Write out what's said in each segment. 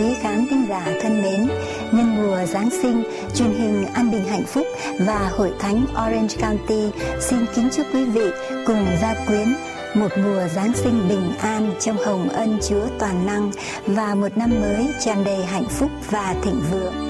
Quý khán thính giả thân mến. Nhân mùa Giáng sinh, truyền hình An Bình Hạnh Phúc và Hội Thánh Orange County xin kính chúc quý vị cùng gia quyến một mùa Giáng sinh bình an trong hồng ân Chúa toàn năng và một năm mới tràn đầy hạnh phúc và thịnh vượng.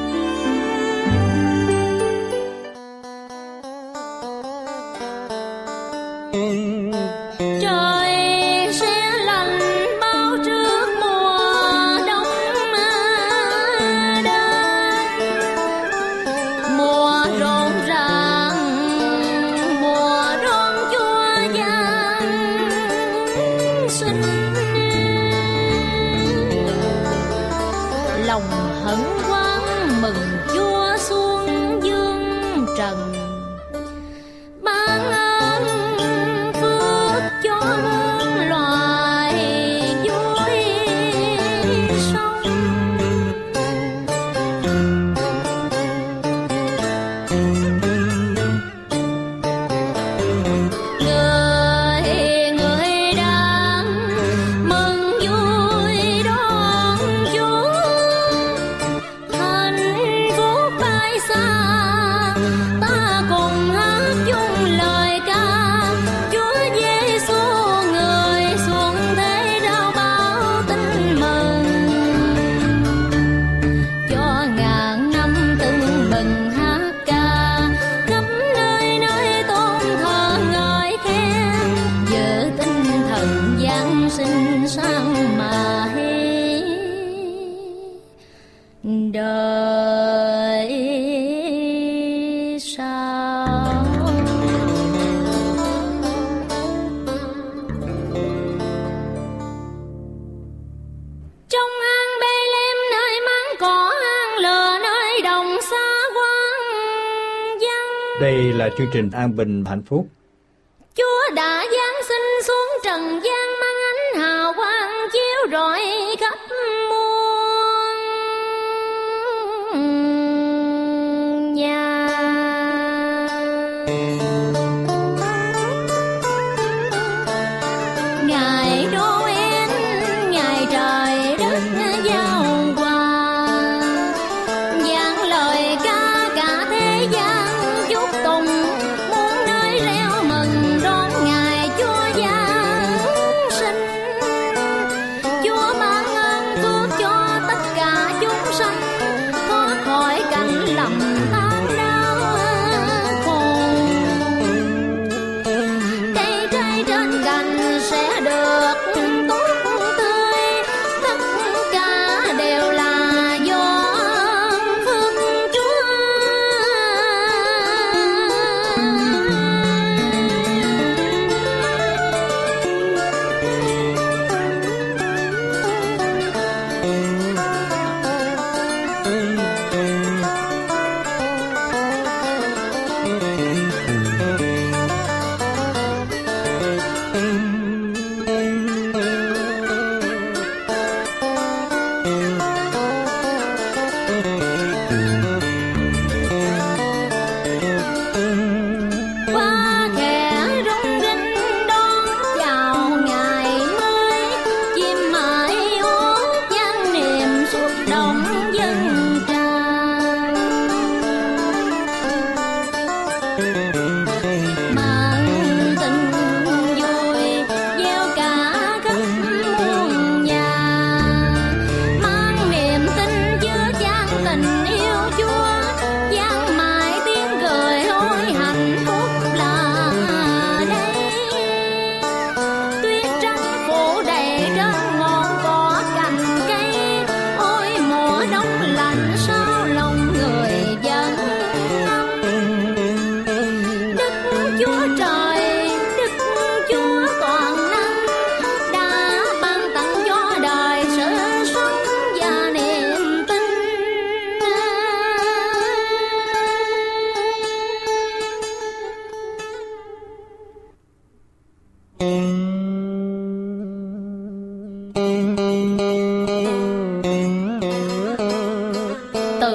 Chương trình An Bình Hạnh Phúc.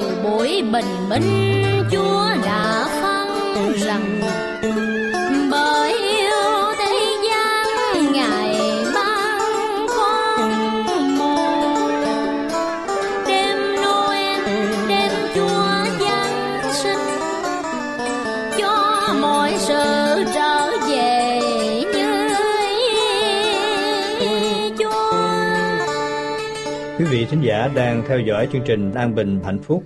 Từ buổi bình minh chúa đã phán rằng thính giả đang theo dõi chương trình An Bình Hạnh Phúc.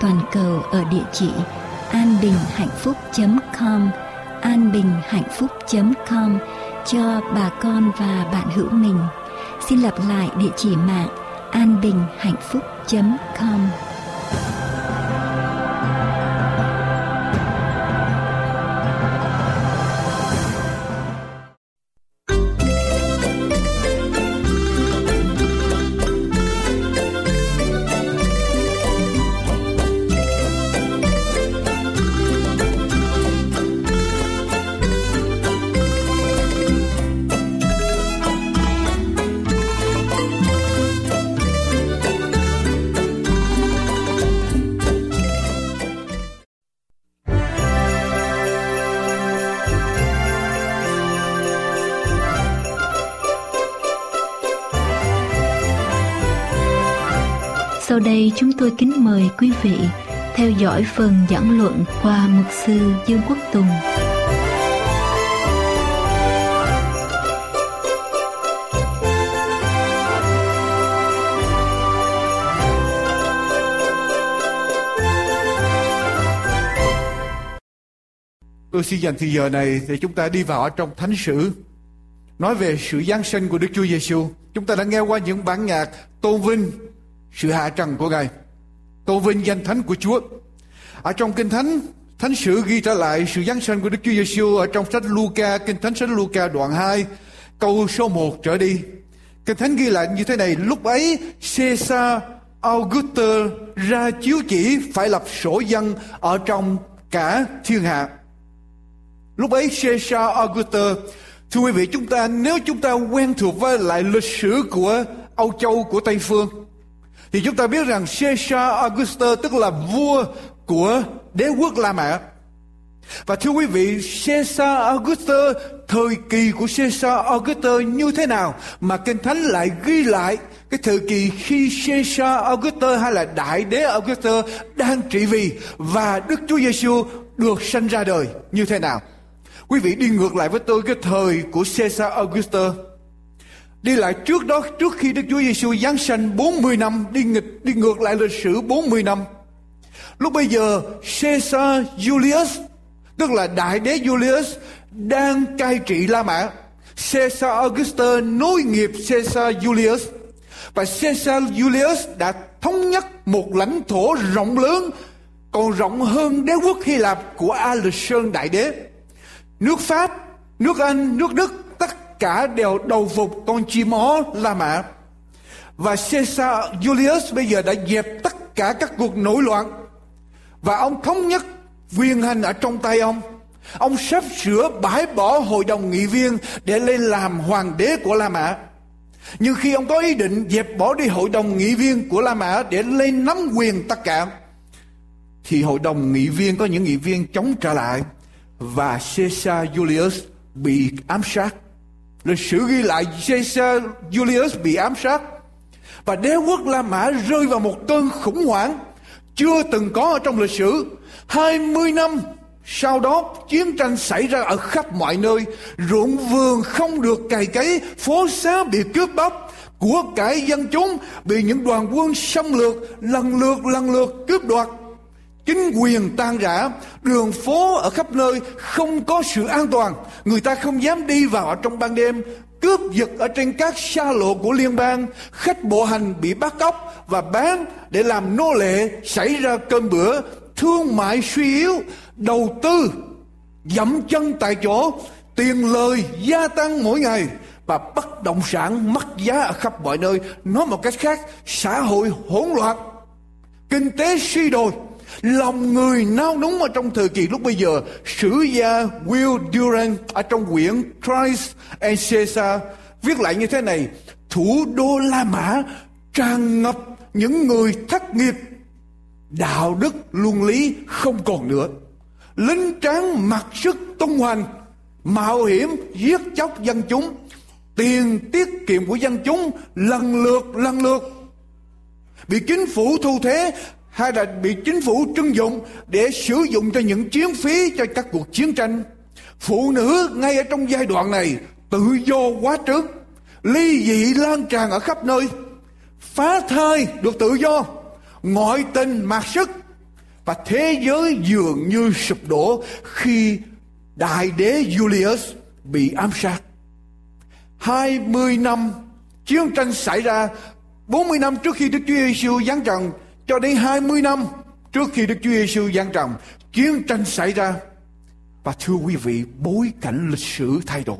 Toàn cầu ở địa chỉ anbinhhạnhphúc.com anbinhhạnhphúc.com cho bà con và bạn hữu mình. Xin lặp lại địa chỉ mạng anbinhhạnhphúc.com Sau đây chúng tôi kính mời quý vị theo dõi phần giảng luận qua mục sư Dương Quốc Tùng. Tôi xin dành thời giờ này để chúng ta đi vào ở trong thánh sử. Nói về sự giáng sinh của Đức Chúa Giêsu. Chúng ta đã nghe qua những bản nhạc tôn vinh sự hạ trần của Ngài. Tôn vinh danh thánh của Chúa. Ở trong Kinh Thánh, Thánh sử ghi trở lại sự giáng sinh của Đức Chúa Giêsu ở trong sách Luca, Kinh Thánh sách Luca đoạn 2, câu số 1 trở đi. Kinh Thánh ghi lại như thế này, lúc ấy Caesar Augustus ra chiếu chỉ phải lập sổ dân ở trong cả thiên hạ. Lúc ấy Caesar Augustus Thưa quý vị chúng ta nếu chúng ta quen thuộc với lại lịch sử của Âu Châu của Tây Phương thì chúng ta biết rằng Caesar Augustus tức là vua của đế quốc La Mã. Và thưa quý vị, Caesar Augustus, thời kỳ của Caesar Augustus như thế nào mà Kinh Thánh lại ghi lại cái thời kỳ khi Caesar Augustus hay là đại đế Augustus đang trị vì và Đức Chúa Giêsu được sanh ra đời như thế nào. Quý vị đi ngược lại với tôi cái thời của Caesar Augustus. Đi lại trước đó, trước khi Đức Chúa Giêsu giáng sanh 40 năm, đi nghịch đi ngược lại lịch sử 40 năm. Lúc bây giờ Caesar Julius, tức là đại đế Julius đang cai trị La Mã. Caesar Augustus nối nghiệp Caesar Julius và Caesar Julius đã thống nhất một lãnh thổ rộng lớn còn rộng hơn đế quốc Hy Lạp của Alexander Đại Đế. Nước Pháp, nước Anh, nước Đức cả đều đầu phục con chim ó La Mã. Và Caesar Julius bây giờ đã dẹp tất cả các cuộc nổi loạn và ông thống nhất quyền hành ở trong tay ông. Ông sắp sửa bãi bỏ hội đồng nghị viên để lên làm hoàng đế của La Mã. Nhưng khi ông có ý định dẹp bỏ đi hội đồng nghị viên của La Mã để lên nắm quyền tất cả, thì hội đồng nghị viên có những nghị viên chống trả lại và Caesar Julius bị ám sát. Lịch sử ghi lại Caesar Julius bị ám sát và đế quốc La Mã rơi vào một cơn khủng hoảng chưa từng có ở trong lịch sử. 20 năm sau đó chiến tranh xảy ra ở khắp mọi nơi, ruộng vườn không được cày cấy, phố xá bị cướp bóc, của cải dân chúng bị những đoàn quân xâm lược lần lượt lần lượt cướp đoạt. Chính quyền tan rã, đường phố ở khắp nơi không có sự an toàn. Người ta không dám đi vào ở trong ban đêm, cướp giật ở trên các xa lộ của liên bang, khách bộ hành bị bắt cóc và bán để làm nô lệ xảy ra cơn bữa, thương mại suy yếu, đầu tư dậm chân tại chỗ, tiền lời gia tăng mỗi ngày và bất động sản mất giá ở khắp mọi nơi. Nói một cách khác, xã hội hỗn loạn, kinh tế suy đồi, lòng người nao núng ở trong thời kỳ lúc bây giờ. Sử gia Will Durant ở trong quyển Christ and Caesar viết lại như thế này, thủ đô La Mã tràn ngập những người thất nghiệp, đạo đức luân lý không còn nữa. Lính tráng mặc sức tung hoành, mạo hiểm giết chóc dân chúng tiền tiết kiệm của dân chúng lần lượt lần lượt bị chính phủ thu thuế hay là bị chính phủ trưng dụng để sử dụng cho những chiến phí cho các cuộc chiến tranh. Phụ nữ ngay ở trong giai đoạn này tự do quá trước, ly dị lan tràn ở khắp nơi phá thai được tự do ngoại tình mạc sức và thế giới dường như sụp đổ khi đại đế Julius bị ám sát. 20 năm chiến tranh xảy ra 40 năm trước khi Đức Chúa Giêsu giáng trần cho đến 20 năm trước khi Đức Chúa Giêsu giáng trần chiến tranh xảy ra. Và thưa quý vị bối cảnh lịch sử thay đổi.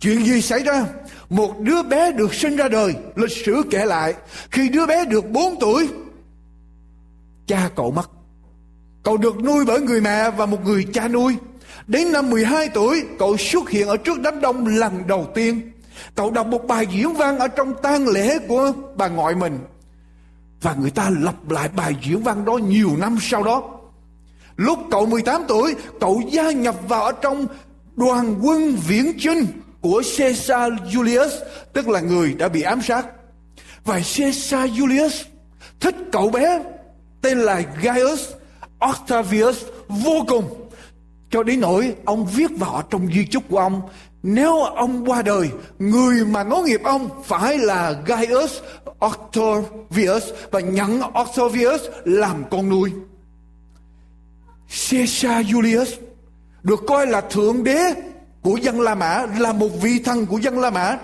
Chuyện gì xảy ra? Một đứa bé được sinh ra đời lịch sử kể lại. Khi đứa bé được 4 tuổi cha cậu mất. Cậu được nuôi bởi người mẹ và một người cha nuôi. Đến năm 12 tuổi, cậu xuất hiện ở trước đám đông lần đầu tiên. Cậu đọc một bài diễn văn ở trong tang lễ của bà ngoại mình. Và người ta lặp lại bài diễn văn đó nhiều năm sau đó. Lúc cậu 18 tuổi, cậu gia nhập vào ở trong đoàn quân viễn chinh của Caesar Julius, tức là người đã bị ám sát. Và Caesar Julius thích cậu bé tên là Gaius Octavius vô cùng cho đến nỗi ông viết vào trong di chúc của ông nếu ông qua đời, người mà nối nghiệp ông phải là Gaius Octavius và nhận Octavius làm con nuôi. Caesar Julius được coi là thượng đế của dân La Mã, là một vị thần của dân La Mã.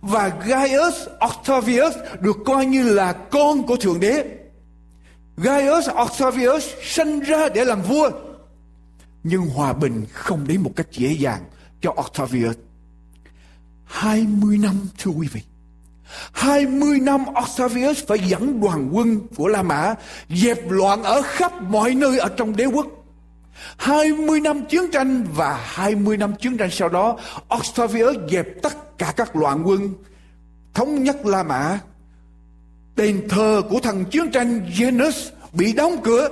Và Gaius Octavius được coi như là con của thượng đế. Gaius Octavius sinh ra để làm vua. Nhưng hòa bình không đến một cách dễ dàng cho Octavius. 20 năm, thưa quý vị. 20 năm Octavius phải dẫn đoàn quân của La Mã dẹp loạn ở khắp mọi nơi ở trong đế quốc. 20 năm chiến tranh và 20 năm chiến tranh sau đó, Octavius dẹp tất cả các loạn quân, thống nhất La Mã. Đền thờ của thần chiến tranh Janus bị đóng cửa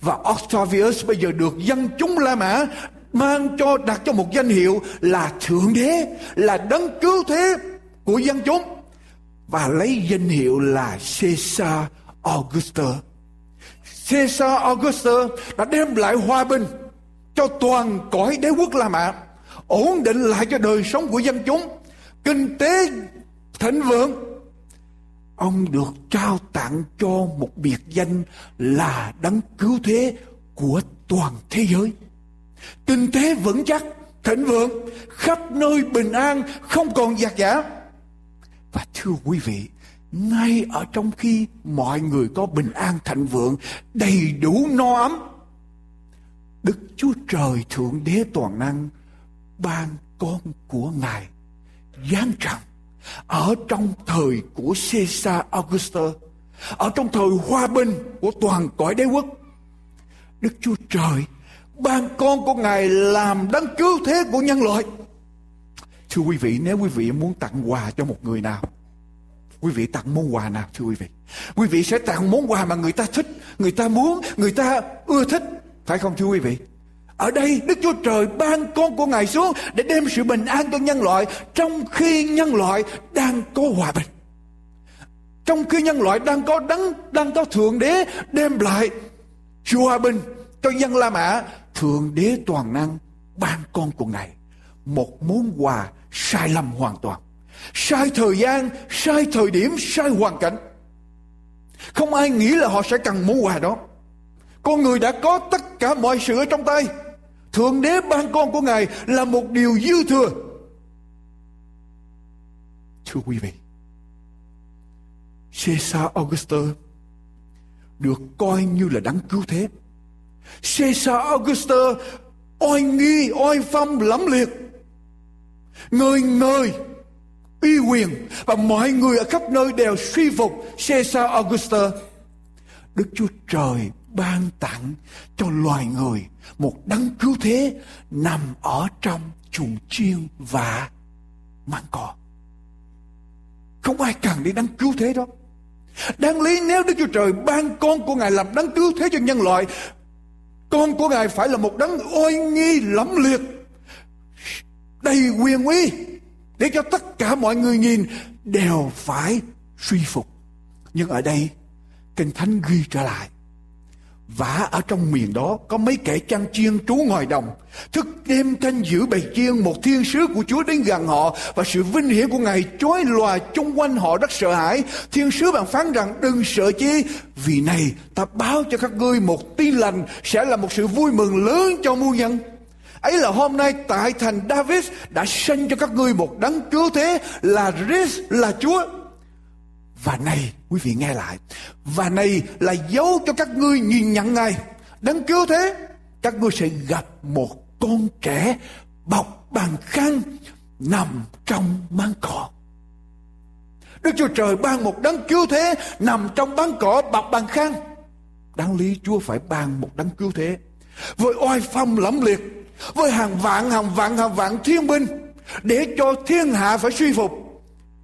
và Octavius bây giờ được dân chúng La Mã mang cho đặt cho một danh hiệu là thượng đế là đấng cứu thế của dân chúng và lấy danh hiệu là Caesar Augustus. Caesar Augustus đã đem lại hòa bình cho toàn cõi đế quốc La Mã, ổn định lại cho đời sống của dân chúng, kinh tế thịnh vượng. Ông được trao tặng cho một biệt danh là đấng cứu thế của toàn thế giới. Kinh tế vững chắc, thịnh vượng, khắp nơi bình an, không còn giặc giả. Và thưa quý vị, ngay ở trong khi mọi người có bình an thịnh vượng, đầy đủ no ấm, Đức Chúa Trời Thượng Đế Toàn Năng ban con của Ngài giáng trọng ở trong thời của Caesar Augustus, ở trong thời hòa bình của toàn cõi đế quốc. Đức Chúa Trời ban con của Ngài làm đấng cứu thế của nhân loại. Thưa quý vị, nếu quý vị muốn tặng quà cho một người nào, quý vị tặng món quà nào thưa quý vị? Quý vị sẽ tặng món quà mà người ta thích, người ta muốn, người ta ưa thích. Phải không thưa quý vị? Ở đây Đức Chúa Trời ban con của Ngài xuống để đem sự bình an cho nhân loại trong khi nhân loại đang có hòa bình. Trong khi nhân loại đang có đấng, đang có Thượng Đế đem lại sự hòa bình cho dân La Mã, Thượng Đế toàn năng ban con của Ngài một món quà sai lầm hoàn toàn. Sai thời gian, sai thời điểm, sai hoàn cảnh. Không ai nghĩ là họ sẽ cần món quà đó. Con người đã có tất cả mọi sự ở trong tay. Thượng đế ban con của Ngài là một điều dư thừa. Thưa quý vị, Caesar Augustus được coi như là đấng cứu thế. Caesar Augustus oai nghi, oai phong lẫm liệt. Người người uy quyền và mọi người ở khắp nơi đều suy phục Caesar Augustus. Đức Chúa Trời ban tặng cho loài người một đấng cứu thế nằm ở trong chuồng chiên và mang cỏ. Không ai cần đi đấng cứu thế đó. Đáng lý nếu Đức Chúa Trời ban con của Ngài làm đấng cứu thế cho nhân loại, con của Ngài phải là một đấng oai nghi lẫm liệt, đầy quyền uy, để cho tất cả mọi người nhìn đều phải suy phục. Nhưng ở đây, Kinh Thánh ghi trở lại, và ở trong miền đó có mấy kẻ chăn chiên trú ngoài đồng, Thức đêm canh giữ bầy chiên Một thiên sứ của Chúa đến gần họ Và sự vinh hiển của Ngài chói lòa chung quanh họ rất sợ hãi. Thiên sứ bạn phán rằng, đừng sợ chi, Vì này ta báo cho các ngươi một tin lành Sẽ là một sự vui mừng lớn cho muôn nhân. Ấy là hôm nay tại thành David đã sinh cho các ngươi một đấng cứu thế, là Christ là Chúa và này, quý vị nghe lại. Và này là dấu cho các ngươi nhìn nhận Ngài. Đấng cứu thế. Các ngươi sẽ gặp một con trẻ bọc bằng khăn nằm trong máng cỏ. Đức Chúa Trời ban một đấng cứu thế nằm trong máng cỏ bọc bằng khăn. Đáng lý Chúa phải ban một đấng cứu thế với oai phong lẫm liệt, với hàng vạn hàng vạn hàng vạn thiên binh để cho thiên hạ phải suy phục.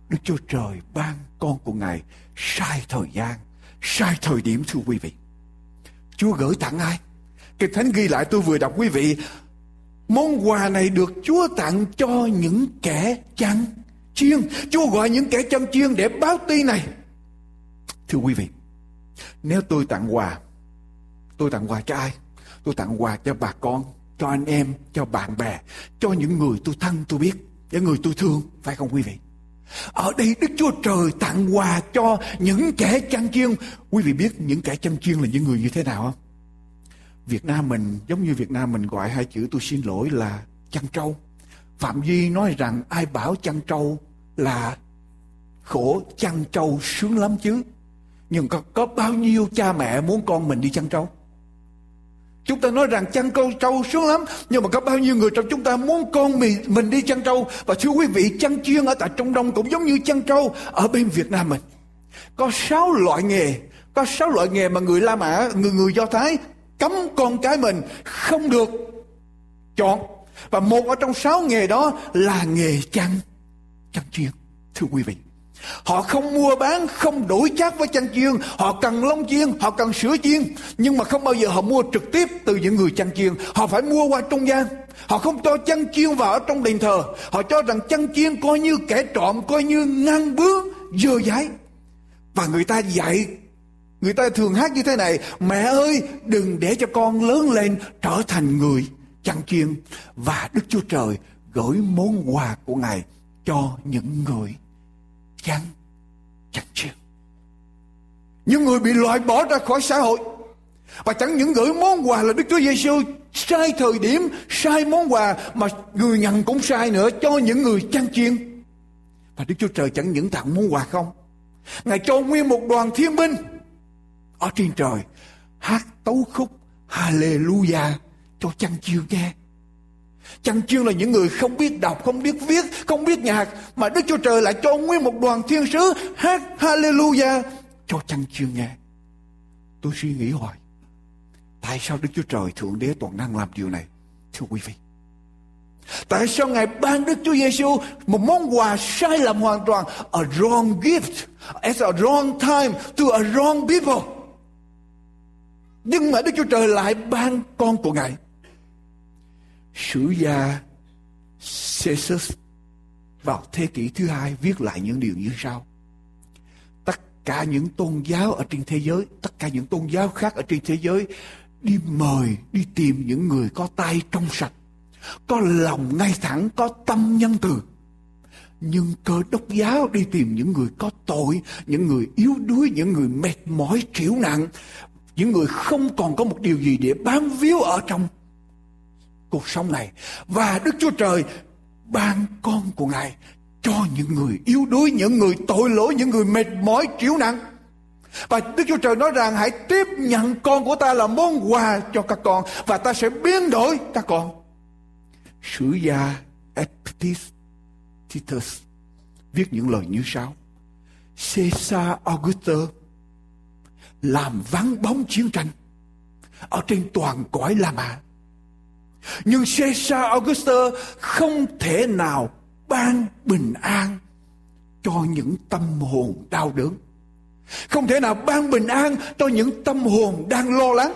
Đức Chúa Trời ban con của Ngài sai thời gian, sai thời điểm thưa quý vị. Chúa gửi tặng ai? Kinh Thánh ghi lại tôi vừa đọc quý vị, món quà này được Chúa tặng cho những kẻ chăn chiên. Chúa gọi những kẻ chăn chiên để báo tin này. Thưa quý vị, nếu tôi tặng quà, tôi tặng quà cho ai? Tôi tặng quà cho bà con, cho anh em, cho bạn bè, cho những người tôi thân tôi biết, những người tôi thương, phải không quý vị? Ở đây Đức Chúa Trời tặng quà cho những kẻ chăn chiên. Quý vị biết những kẻ chăn chiên là những người như thế nào không? Việt Nam mình giống như Việt Nam mình gọi hai chữ tôi xin lỗi là chăn trâu. Phạm Duy nói rằng ai bảo chăn trâu là khổ chăn trâu sướng lắm chứ. Nhưng có, có bao nhiêu cha mẹ muốn con mình đi chăn trâu? Chúng ta nói rằng chăn câu trâu sướng lắm Nhưng mà có bao nhiêu người trong chúng ta muốn con mình, mình đi chăn trâu? Và thưa quý vị chăn chiên ở tại Trung Đông cũng giống như chăn trâu ở bên Việt Nam mình. Có sáu loại nghề Có sáu loại nghề mà người La Mã, người người Do Thái Cấm con cái mình không được chọn. Và một ở trong sáu nghề đó là nghề chăn Chăn chiên. Thưa quý vị. Họ không mua bán, không đổi chác với chăn chiên. Họ cần lông chiên, họ cần sữa chiên. Nhưng mà không bao giờ họ mua trực tiếp từ những người chăn chiên. Họ phải mua qua trung gian. Họ không cho chăn chiên vào ở trong đền thờ. Họ cho rằng chăn chiên coi như kẻ trộm, coi như ngang bướng dơ dãi. Và người ta dạy, người ta thường hát như thế này, mẹ ơi đừng để cho con lớn lên trở thành người chăn chiên. Và Đức Chúa Trời gửi món quà của Ngài cho những người chăn chăn chiên. Những người bị loại bỏ ra khỏi xã hội. Và chẳng những gửi món quà là Đức Chúa Giêsu sai thời điểm, sai món quà mà người nhận cũng sai nữa cho những người chăn chiên. Và Đức Chúa Trời chẳng những tặng món quà không. Ngài cho nguyên một đoàn thiên binh ở trên trời hát tấu khúc Hallelujah cho chăn chiên nghe. Chăn chương là những người không biết đọc, không biết viết, không biết nhạc mà Đức Chúa Trời lại cho nguyên một đoàn thiên sứ hát Hallelujah cho chăn chương nghe. Tôi suy nghĩ hoài. Tại sao Đức Chúa Trời Thượng Đế toàn năng làm điều này? Thưa quý vị. Tại sao Ngài ban Đức Chúa Giêsu một món quà sai lầm hoàn toàn, a wrong gift, at a wrong time to a wrong people. Nhưng mà Đức Chúa Trời lại ban con của Ngài. Sử gia Caesar vào thế kỷ thứ hai viết lại những điều như sau. Tất cả những tôn giáo ở trên thế giới, tất cả những tôn giáo khác ở trên thế giới đi mời, đi tìm những người có tay trong sạch, có lòng ngay thẳng, có tâm nhân từ. Nhưng cơ đốc giáo đi tìm những người có tội, những người yếu đuối, những người mệt mỏi, chịu nặng, những người không còn có một điều gì để bám víu ở trong cuộc sống này. Và Đức Chúa Trời ban con của Ngài cho những người yếu đuối, những người tội lỗi, những người mệt mỏi, chịu nặng. Và Đức Chúa Trời nói rằng hãy tiếp nhận con của ta là món quà cho các con và ta sẽ biến đổi các con. Sử gia Epictetus viết những lời như sau. Caesar augustus làm vắng bóng chiến tranh ở trên toàn cõi La Mã. Nhưng Caesar Auguste không thể nào ban bình an cho những tâm hồn đau đớn không thể nào ban bình an cho những tâm hồn đang lo lắng.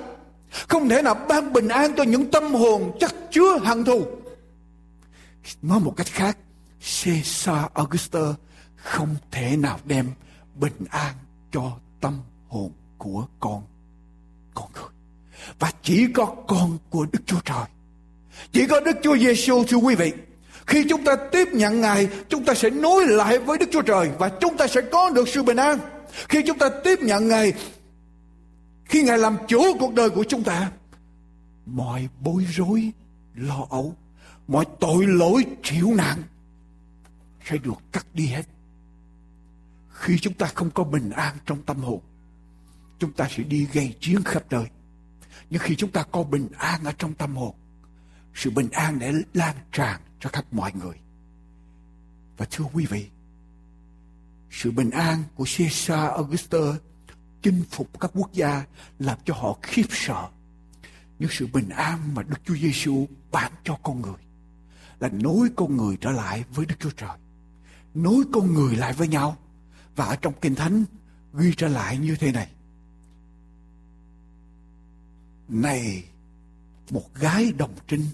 Không thể nào ban bình an cho những tâm hồn chắc chứa hận thù. Nói một cách khác, Caesar Auguste không thể nào đem bình an cho tâm hồn của con con người. Và chỉ có con của Đức Chúa Trời. Chỉ có Đức Chúa Giêsu thưa quý vị. Khi chúng ta tiếp nhận Ngài, chúng ta sẽ nối lại với Đức Chúa Trời và chúng ta sẽ có được sự bình an. Khi chúng ta tiếp nhận Ngài, khi Ngài làm chủ cuộc đời của chúng ta, mọi bối rối, lo âu, mọi tội lỗi chịu nạn sẽ được cắt đi hết. Khi chúng ta không có bình an trong tâm hồn, chúng ta sẽ đi gây chiến khắp đời. Nhưng khi chúng ta có bình an ở trong tâm hồn, sự bình an để lan tràn cho khắp mọi người. Và thưa quý vị, sự bình an của Caesar Augusta chinh phục các quốc gia làm cho họ khiếp sợ. Nhưng sự bình an mà Đức Chúa Giêsu ban cho con người là nối con người trở lại với Đức Chúa Trời. Nối con người lại với nhau. Và ở trong Kinh Thánh ghi trở lại như thế này. Này, một gái đồng trinh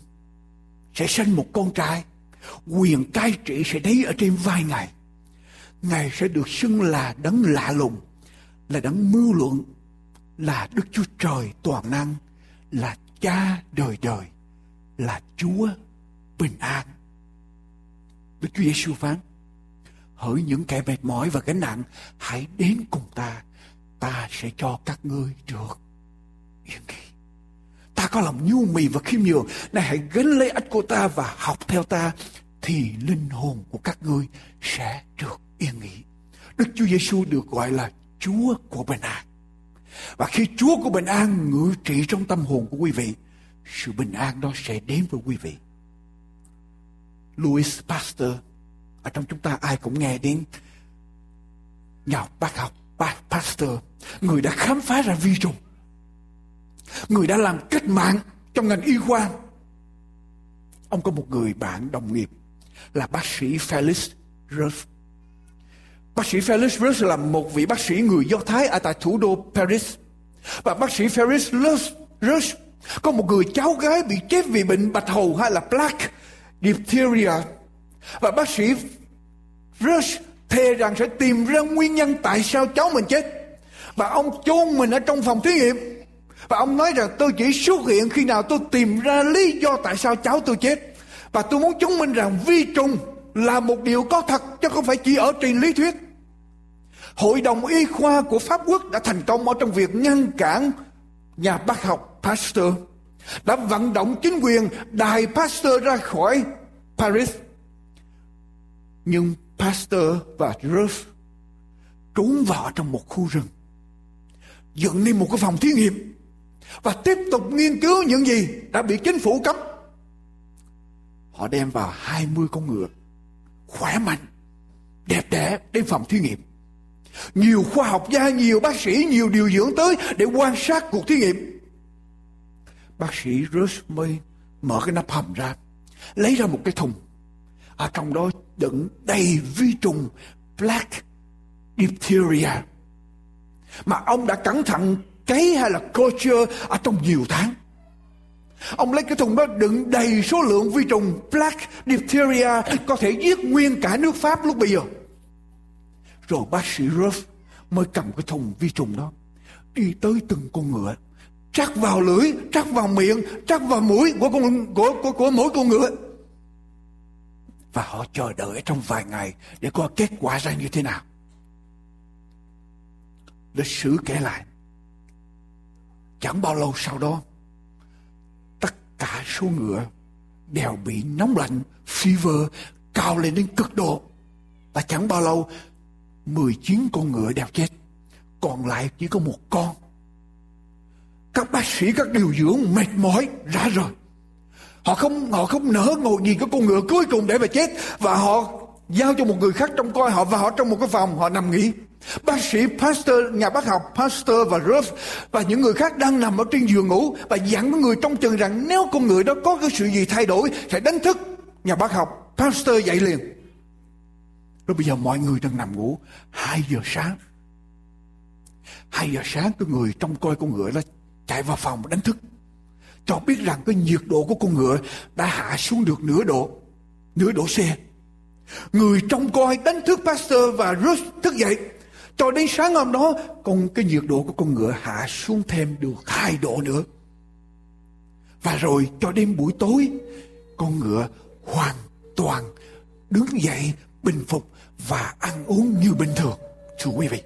sẽ sinh một con trai. Quyền cai trị sẽ đấy ở trên vai Ngài Ngài sẽ được xưng là đấng lạ lùng, là đấng mưu luận, là Đức Chúa Trời toàn năng, là cha đời đời, là Chúa bình an. Đức Chúa Giêsu phán, hỡi những kẻ mệt mỏi và gánh nặng, hãy đến cùng ta, ta sẽ cho các ngươi được yên nghỉ. Ta có lòng nhu mì và khiêm nhường, này hãy gánh lấy ách của ta và học theo ta, thì linh hồn của các ngươi sẽ được yên nghỉ. Đức Chúa Giêsu được gọi là Chúa của bình an. Và khi Chúa của bình an ngự trị trong tâm hồn của quý vị, sự bình an đó sẽ đến với quý vị. Louis Pasteur, ở trong chúng ta ai cũng nghe đến nhà bác học bác Pasteur, người đã khám phá ra vi trùng. Người đã làm cách mạng trong ngành y khoa. Ông có một người bạn đồng nghiệp là bác sĩ Felix Ruff Bác sĩ Felix Rush là một vị bác sĩ người Do Thái ở tại thủ đô Paris. Và bác sĩ Felix Rush có một người cháu gái bị chết vì bệnh bạch hầu hay là plaque diphtheria. Và bác sĩ Rush thề rằng sẽ tìm ra nguyên nhân tại sao cháu mình chết và ông chôn mình ở trong phòng thí nghiệm và ông nói rằng tôi chỉ xuất hiện khi nào tôi tìm ra lý do tại sao cháu tôi chết. Và tôi muốn chứng minh rằng vi trùng là một điều có thật, chứ không phải chỉ ở trên lý thuyết. Hội đồng y khoa của Pháp quốc đã thành công ở trong việc ngăn cản nhà bác học Pasteur. Đã vận động chính quyền đài Pasteur ra khỏi Paris. Nhưng Pasteur và Ruff trốn vào trong một khu rừng, dựng nên một cái phòng thí nghiệm và tiếp tục nghiên cứu những gì đã bị chính phủ cấm. Họ đem vào 20 con ngựa khỏe mạnh, đẹp đẽ đến phòng thí nghiệm. Nhiều khoa học gia, nhiều bác sĩ, nhiều điều dưỡng tới để quan sát cuộc thí nghiệm. Bác sĩ Rosemary mở cái nắp hầm ra, lấy ra một cái thùng. Ở trong đó đựng đầy vi trùng Black Diphtheria. Mà ông đã cẩn thận cấy hay là culture ở à, trong nhiều tháng. Ông lấy cái thùng đó đựng đầy số lượng vi trùng Black Diphtheria có thể giết nguyên cả nước Pháp lúc bây giờ. Rồi bác sĩ Ruff mới cầm cái thùng vi trùng đó đi tới từng con ngựa trắc vào lưỡi trắc vào miệng trắc vào mũi của con của của, của mỗi con ngựa và họ chờ đợi trong vài ngày để coi kết quả ra như thế nào lịch sử kể lại chẳng bao lâu sau đó, tất cả số ngựa đều bị nóng lạnh, fever cao lên đến cực độ. Và chẳng bao lâu 19 con ngựa đều chết. Còn lại chỉ có một con. Các bác sĩ, các điều dưỡng mệt mỏi rã rời. Họ không họ không nỡ ngồi nhìn cái con ngựa cuối cùng để mà chết. Và họ giao cho một người khác trông coi họ và họ trong một cái phòng họ nằm nghỉ bác sĩ pastor nhà bác học pastor và Ruff và những người khác đang nằm ở trên giường ngủ và dặn người trong chừng rằng nếu con người đó có cái sự gì thay đổi, sẽ đánh thức nhà bác học pastor dậy liền. Rồi bây giờ mọi người đang nằm ngủ 2 giờ sáng. 2 giờ sáng, cái người trong coi con ngựa đó chạy vào phòng đánh thức, cho biết rằng cái nhiệt độ của con ngựa đã hạ xuống được nửa độ nửa độ C. Người trong coi đánh thức Pastor và Ruth thức dậy cho đến sáng hôm đó con cái nhiệt độ của con ngựa hạ xuống thêm được hai độ nữa và rồi cho đến buổi tối con ngựa hoàn toàn đứng dậy bình phục và ăn uống như bình thường. Thưa quý vị,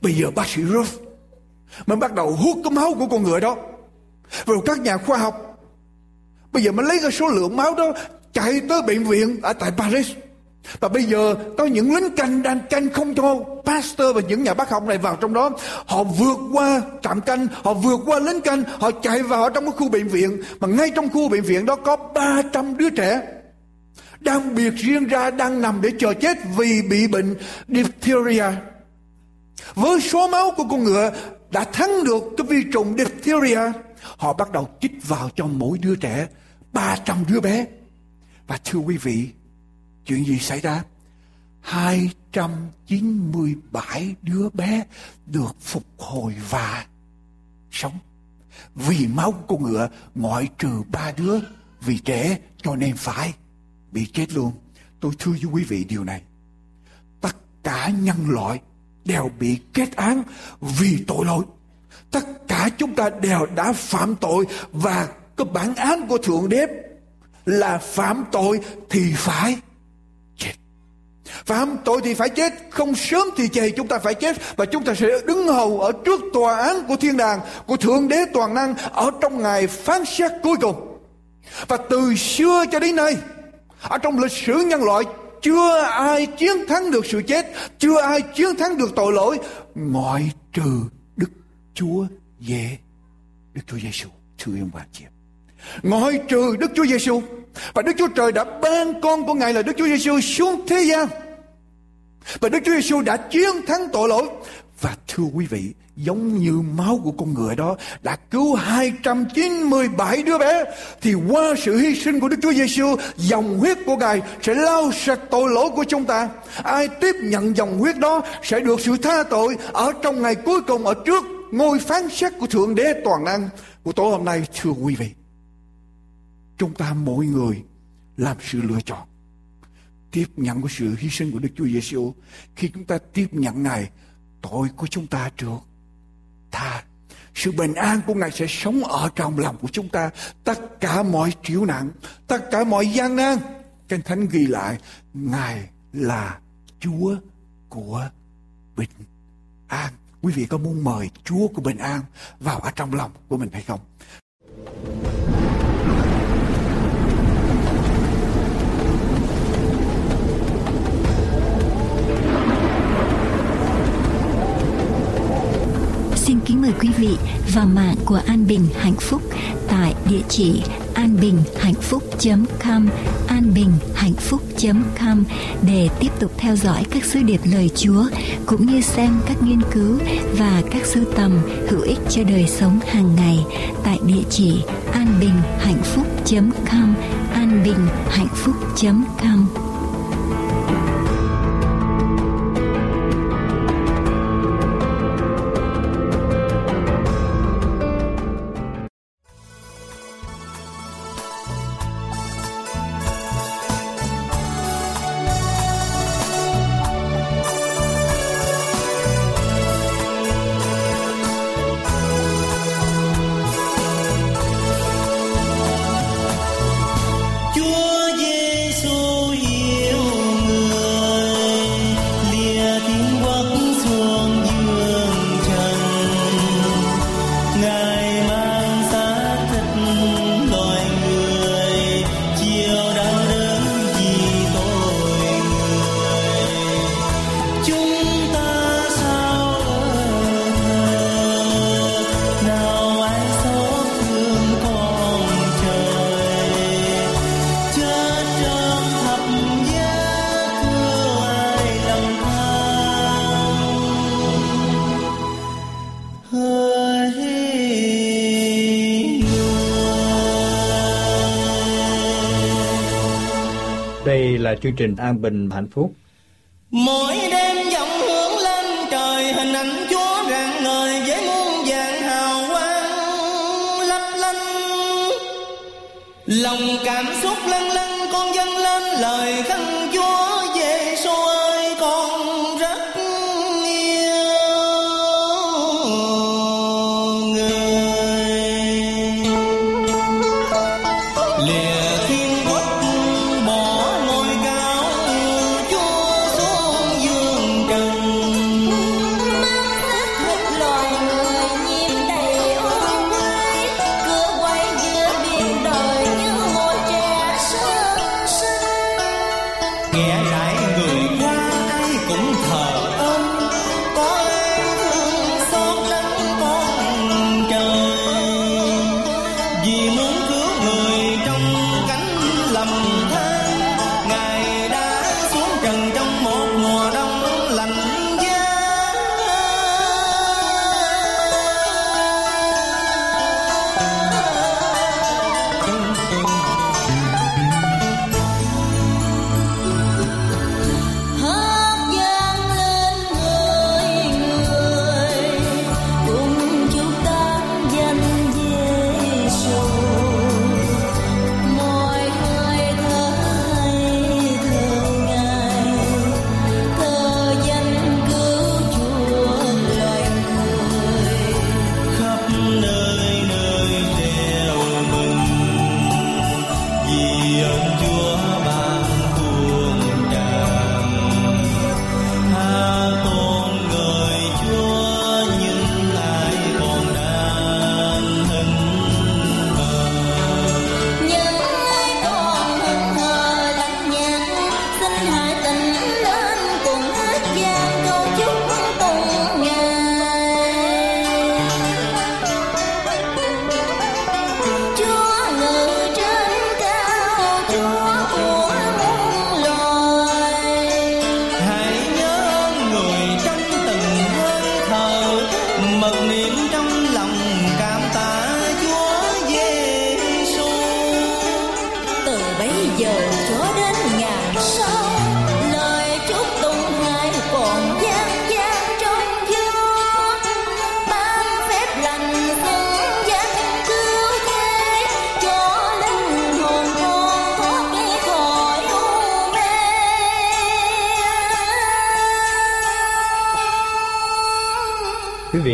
bây giờ bác sĩ Ruff mới bắt đầu hút cái máu của con ngựa đó. Rồi các nhà khoa học bây giờ mới lấy cái số lượng máu đó chạy tới bệnh viện ở tại Paris. Và bây giờ có những lính canh đang canh không cho pastor và những nhà bác học này vào trong đó. Họ vượt qua trạm canh, họ vượt qua lính canh, họ chạy vào trong cái khu bệnh viện. Mà ngay trong khu bệnh viện đó có 300 đứa trẻ đang biệt riêng ra đang nằm để chờ chết vì bị bệnh diphtheria. Với số máu của con ngựa đã thắng được cái vi trùng diphtheria, họ bắt đầu chích vào cho mỗi đứa trẻ 300 đứa bé. Và thưa quý vị, chuyện gì xảy ra? 297 đứa bé được phục hồi và sống. Vì máu của con ngựa ngoại trừ ba đứa, vì trẻ cho nên phải bị chết luôn. Tôi thưa với quý vị điều này. Tất cả nhân loại đều bị kết án vì tội lỗi. Tất cả chúng ta đều đã phạm tội và cái bản án của Thượng Đế là phạm tội thì phải. Phạm tội thì phải chết, không sớm thì chề chúng ta phải chết và chúng ta sẽ đứng hầu ở trước tòa án của thiên đàng, của Thượng Đế toàn năng ở trong ngày phán xét cuối cùng. Và từ xưa cho đến nay, ở trong lịch sử nhân loại chưa ai chiến thắng được sự chết, chưa ai chiến thắng được tội lỗi ngoại trừ Đức Chúa Giê, Đức Chúa Giêsu, thưa ông bà chị. Ngoại trừ Đức Chúa Giêsu và Đức Chúa Trời đã ban con của Ngài là Đức Chúa Giêsu xuống thế gian. Và Đức Chúa Giêsu đã chiến thắng tội lỗi. Và thưa quý vị, giống như máu của con ngựa đó đã cứu 297 đứa bé thì qua sự hy sinh của Đức Chúa Giêsu dòng huyết của Ngài sẽ lau sạch tội lỗi của chúng ta. Ai tiếp nhận dòng huyết đó sẽ được sự tha tội ở trong ngày cuối cùng ở trước ngôi phán xét của Thượng Đế toàn năng. Của tối hôm nay thưa quý vị chúng ta mỗi người làm sự lựa chọn tiếp nhận của sự hy sinh của Đức Chúa Giêsu, khi chúng ta tiếp nhận Ngài, tội của chúng ta trước tha sự bình an của Ngài sẽ sống ở trong lòng của chúng ta. Tất cả mọi triệu nạn, tất cả mọi gian nan. Kinh Thánh ghi lại, Ngài là Chúa của bình an. Quý vị có muốn mời Chúa của bình an vào ở trong lòng của mình hay không? Xin kính mời quý vị vào mạng của An Bình Hạnh Phúc tại địa chỉ anbinhhạnhphúc.com anbinhhạnhphúc.com để tiếp tục theo dõi các sứ điệp lời Chúa cũng như xem các nghiên cứu và các sưu tầm hữu ích cho đời sống hàng ngày tại địa chỉ anbinhhạnhphúc.com anbinhhạnhphúc.com là chương trình An Bình, Hạnh Phúc. Mỗi đêm dòng hướng lên trời, hình ảnh Chúa rạng ngời với muôn vàng hào quang lấp lánh. Lòng cảm xúc lân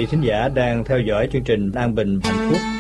thính giả đang theo dõi chương trình An Bình Hạnh Phúc.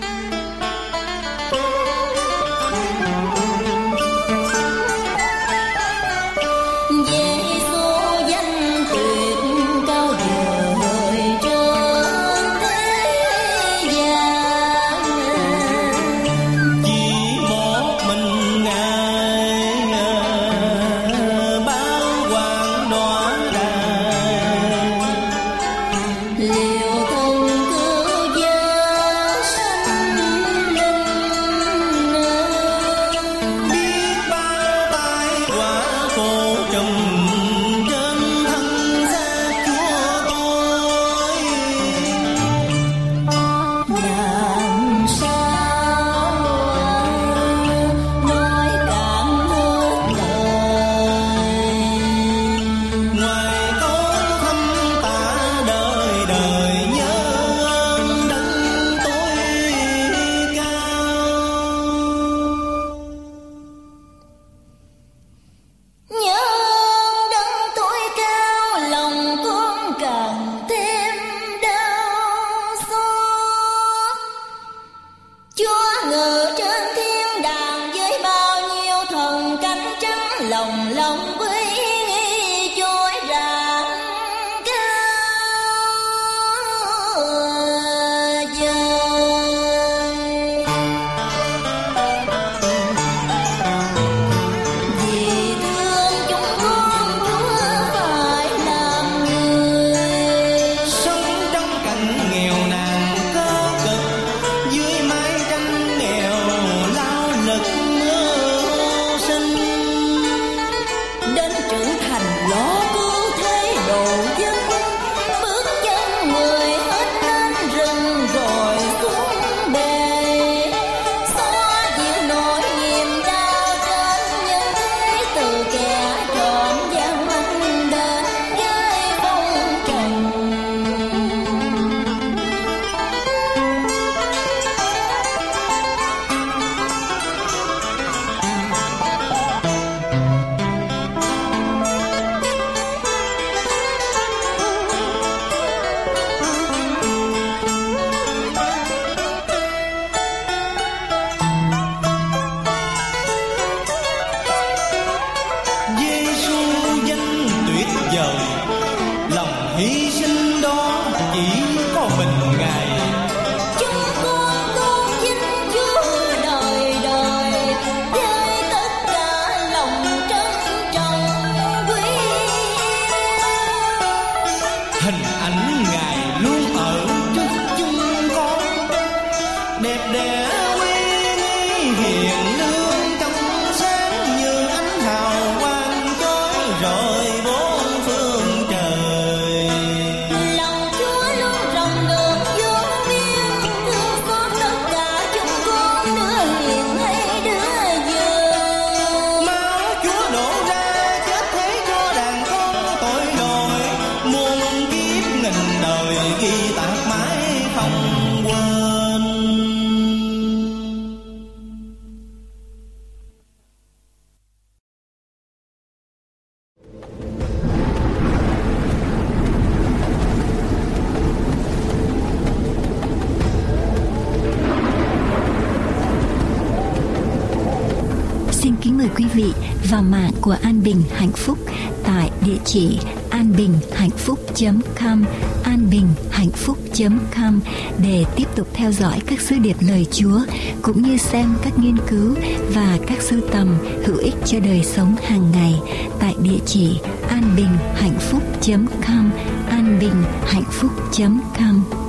của An Bình Hạnh Phúc tại địa chỉ anbinhhạnhphúc.com anbinhhạnhphúc.com để tiếp tục theo dõi các sứ điệp lời Chúa cũng như xem các nghiên cứu và các sưu tầm hữu ích cho đời sống hàng ngày tại địa chỉ anbinhhạnhphúc.com anbinhhạnhphúc.com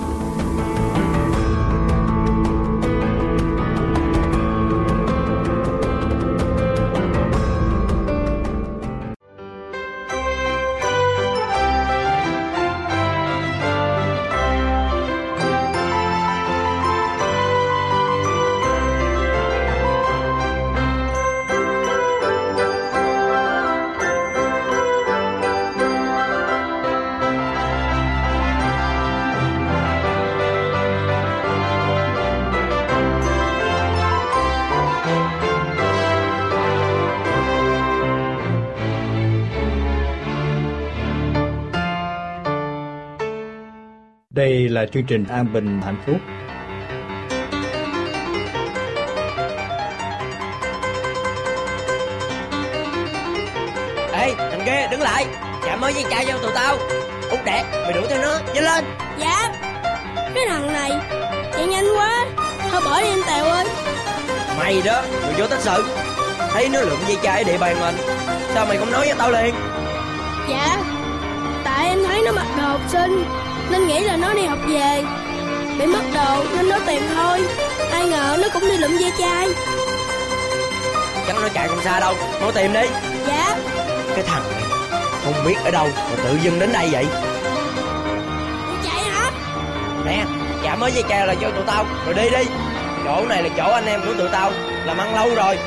Đây là chương trình An Bình Hạnh Phúc. Ê, thằng kia đứng lại. Chạm mới với chai vô tụi tao. Út đẹp, mày đuổi theo nó, nhanh lên. Dạ. Cái thằng này Chạy nhanh quá. Thôi bỏ đi anh Tèo ơi. Mày đó, người vô tích sự. Thấy nó lượm dây chai ở địa bàn mình Sao mày không nói với tao liền? Dạ. Tại em thấy nó mặc đồ học sinh Nên nghĩ là nó đi học về. Bị mất đồ nên nó tìm thôi. Ai ngờ nó cũng đi lụm dây chai. Chắc nó chạy không xa đâu. Mau tìm đi. Dạ. Cái thằng này Không biết ở đâu mà tự dưng đến đây vậy. Chạy hả? Nè, chạm mới dây chai là vô tụi tao. Rồi đi đi. Chỗ này là chỗ anh em của tụi tao. Làm ăn lâu rồi.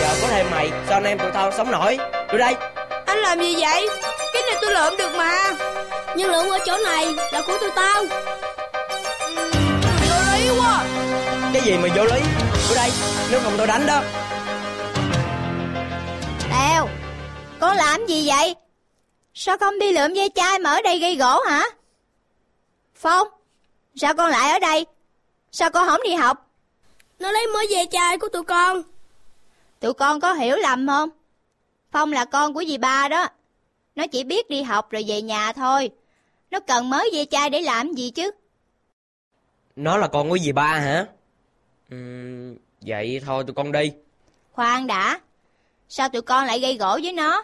Giờ có thêm mày Sao anh em tụi tao sống nổi? Đưa đây. Anh làm gì vậy? Cái này tôi lượm được mà Nhưng lượm ở chỗ này là của tụi tao. Vô lý quá. Cái gì mà vô lý? Đưa đây Nếu không tao đánh đó. Tèo Con làm gì vậy? Sao không đi lượm dây chai mà ở đây gây gỗ hả? Phong Sao con lại ở đây? Sao con không đi học? Nó lấy mới dây chai của tụi con. Tụi con có hiểu lầm không? Phong là con của dì ba đó. Nó chỉ biết đi học rồi về nhà thôi Nó cần mới dây chai để làm gì chứ? Nó là con của dì ba hả? Ừm, Vậy thôi tụi con đi. Khoan đã. Sao tụi con lại gây gỗ với nó?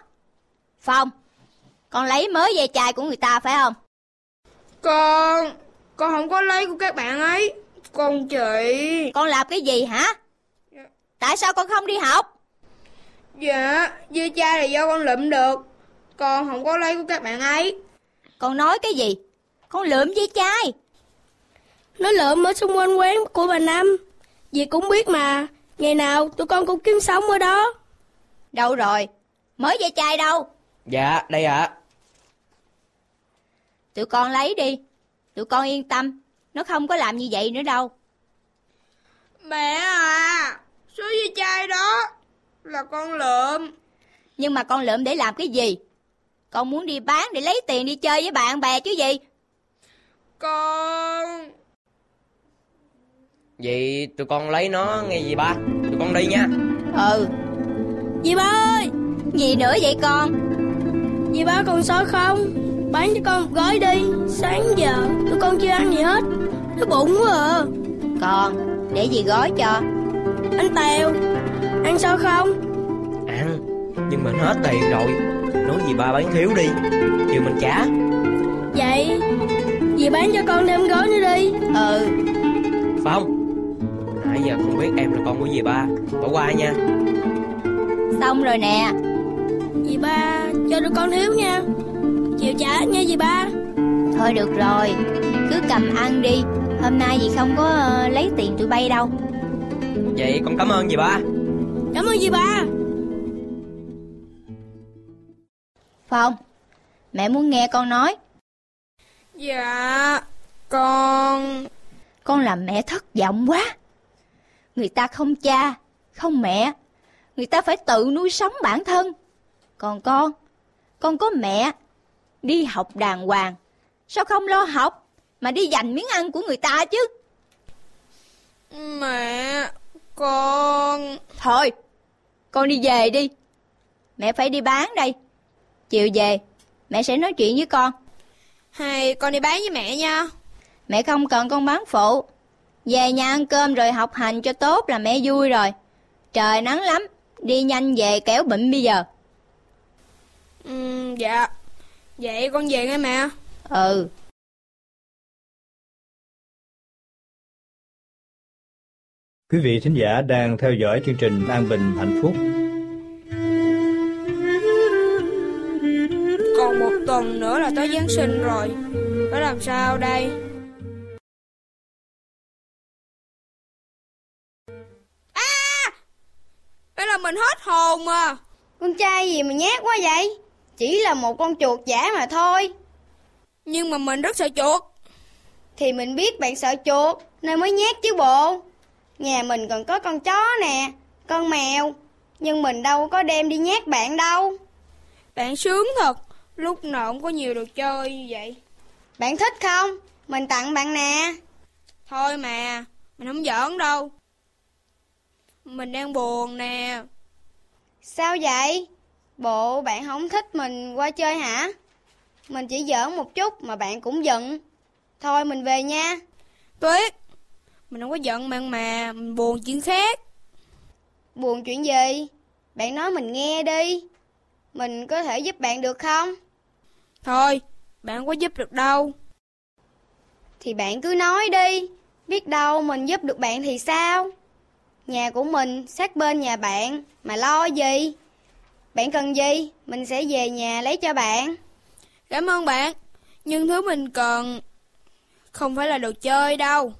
Phong Con lấy mới dây chai của người ta phải không? Con Con không có lấy của các bạn ấy. Con chị. Con làm cái gì hả? Tại sao con không đi học? Dạ Dây chai là do con lụm được. Con không có lấy của các bạn ấy Con nói cái gì? Con lượm dây chai. Nó lượm ở xung quanh quán của bà Năm. Dì cũng biết mà. Ngày nào tụi con cũng kiếm sống ở đó. Đâu rồi? Mới dây chai đâu? Dạ đây ạ. Tụi con lấy đi. Tụi con yên tâm. Nó không có làm như vậy nữa đâu. Mẹ à Số dây chai đó Là con lượm. Nhưng mà con lượm để làm cái gì Con muốn đi bán để lấy tiền đi chơi với bạn bè chứ gì? Con Vậy tụi con lấy nó nghe gì ba? Tụi con đi nha. Ừ. Dì ba ơi? Gì nữa vậy con? Dì ba còn sói không? Bán cho con một gói đi. Sáng giờ tụi con chưa ăn gì hết. Nó bụng quá à. Còn Để gì gói cho? Anh Tèo Ăn sao không? Ăn Nhưng mà hết tiền rồi Nói gì ba bán thiếu đi. Chiều mình trả. Vậy Dì bán cho con thêm gói nữa đi. Ừ. Phong Nãy giờ không biết em là con của dì ba. Bỏ qua nha. Xong rồi nè. Dì ba cho tụi con thiếu nha. Chịu trả nha dì ba. Thôi được rồi. Cứ cầm ăn đi. Hôm nay dì không có ờ, lấy tiền tụi bay đâu. Vậy con cảm ơn dì ba. Cảm ơn dì ba Phong Mẹ muốn nghe con nói. Dạ Con. Con làm mẹ thất vọng quá. Người ta không cha Không mẹ. Người ta phải tự nuôi sống bản thân. Còn con Con có mẹ. Đi học đàng hoàng. Sao không lo học Mà đi giành miếng ăn của người ta chứ? Mẹ Con. Thôi Con đi về đi. Mẹ phải đi bán đây Chiều về Mẹ sẽ nói chuyện với con. Hay con đi bán với mẹ nha. Mẹ không cần con bán phụ. Về nhà ăn cơm rồi học hành cho tốt là mẹ vui rồi. Trời nắng lắm Đi nhanh về kéo bệnh bây giờ. Ừ, Dạ. Vậy con về nghe mẹ. Ừ. Quý vị thính giả đang theo dõi chương trình An Bình Hạnh Phúc. Tuần nữa là tới Giáng sinh rồi Phải làm sao đây À Đây là mình hết hồn mà Con trai gì mà nhát quá vậy? Chỉ là một con chuột giả mà thôi. Nhưng mà mình rất sợ chuột Thì mình biết bạn sợ chuột nên mới nhát chứ bộ. Nhà mình còn có con chó nè, con mèo. Nhưng mình đâu có đem đi nhát bạn đâu. Bạn sướng thật Lúc nào cũng có nhiều đồ chơi như vậy Bạn thích không? Mình tặng bạn nè. Thôi mà, mình không giỡn đâu. Mình đang buồn nè. Sao vậy? Bộ bạn không thích mình qua chơi hả? Mình chỉ giỡn một chút mà bạn cũng giận. Thôi mình về nha. Tuyết, mình không có giận bạn mà, mình buồn chuyện khác. Buồn chuyện gì? Bạn nói mình nghe đi. Mình có thể giúp bạn được không? Thôi, bạn không có giúp được đâu. Thì bạn cứ nói đi. Biết đâu mình giúp được bạn thì sao? Nhà của mình sát bên nhà bạn mà lo gì? Bạn cần gì? Mình sẽ về nhà lấy cho bạn. Cảm ơn bạn, nhưng thứ mình cần không phải là đồ chơi đâu.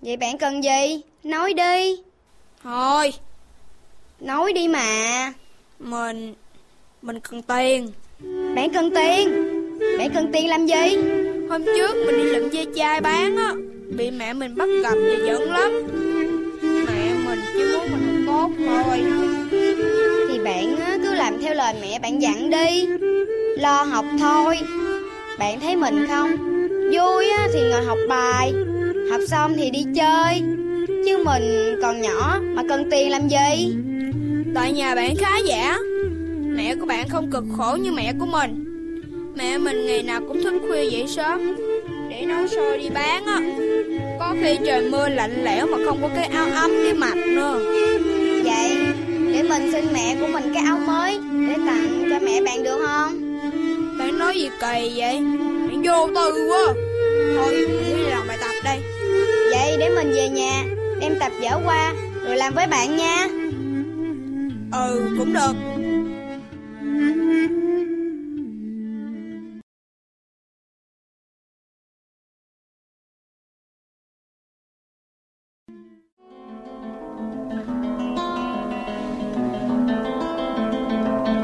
Vậy bạn cần gì? Nói đi. Thôi, Nói đi mà. mình mình cần tiền. Bạn cần tiền. Bạn cần tiền làm gì? Hôm trước mình đi lượm dây chai bán á, bị mẹ mình bắt gặp và giận lắm. Mẹ mình chỉ muốn mình học tốt thôi. Thì bạn cứ làm theo lời mẹ bạn dặn đi. Lo học thôi. Bạn thấy mình không? Vui á, thì ngồi học bài. Học xong thì đi chơi. Chứ mình còn nhỏ mà cần tiền làm gì? Tại nhà bạn khá giả. Mẹ của bạn không cực khổ như mẹ của mình. Mẹ mình ngày nào cũng thức khuya dậy sớm để nấu xôi đi bán á. Có khi trời mưa lạnh lẽo mà không có cái áo ấm để mặc nữa. Vậy để mình xin mẹ của mình cái áo mới để tặng cho mẹ bạn được không? Bạn nói gì kỳ vậy? Bạn vô tư quá. Thôi, mình đi làm bài tập đây. Vậy để mình về nhà đem tập vở qua rồi làm với bạn nha. Ừ, cũng được.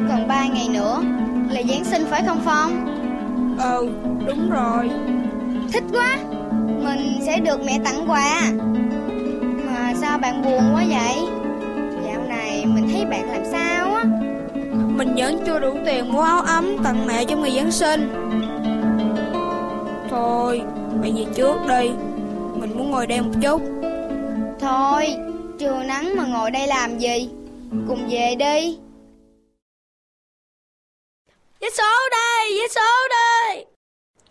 Còn 3 ngày nữa là Giáng sinh phải không Phong? Ừ, đúng rồi. Thích quá Mình sẽ được mẹ tặng quà Mà sao bạn buồn quá vậy Dạo này mình thấy bạn làm sao Mình vẫn chưa đủ tiền mua áo ấm tặng mẹ trong ngày Giáng sinh. Thôi, bạn về trước đi. Mình muốn ngồi đây một chút. Thôi Trưa nắng mà ngồi đây làm gì Cùng về đi Vé số đây, vé số đây.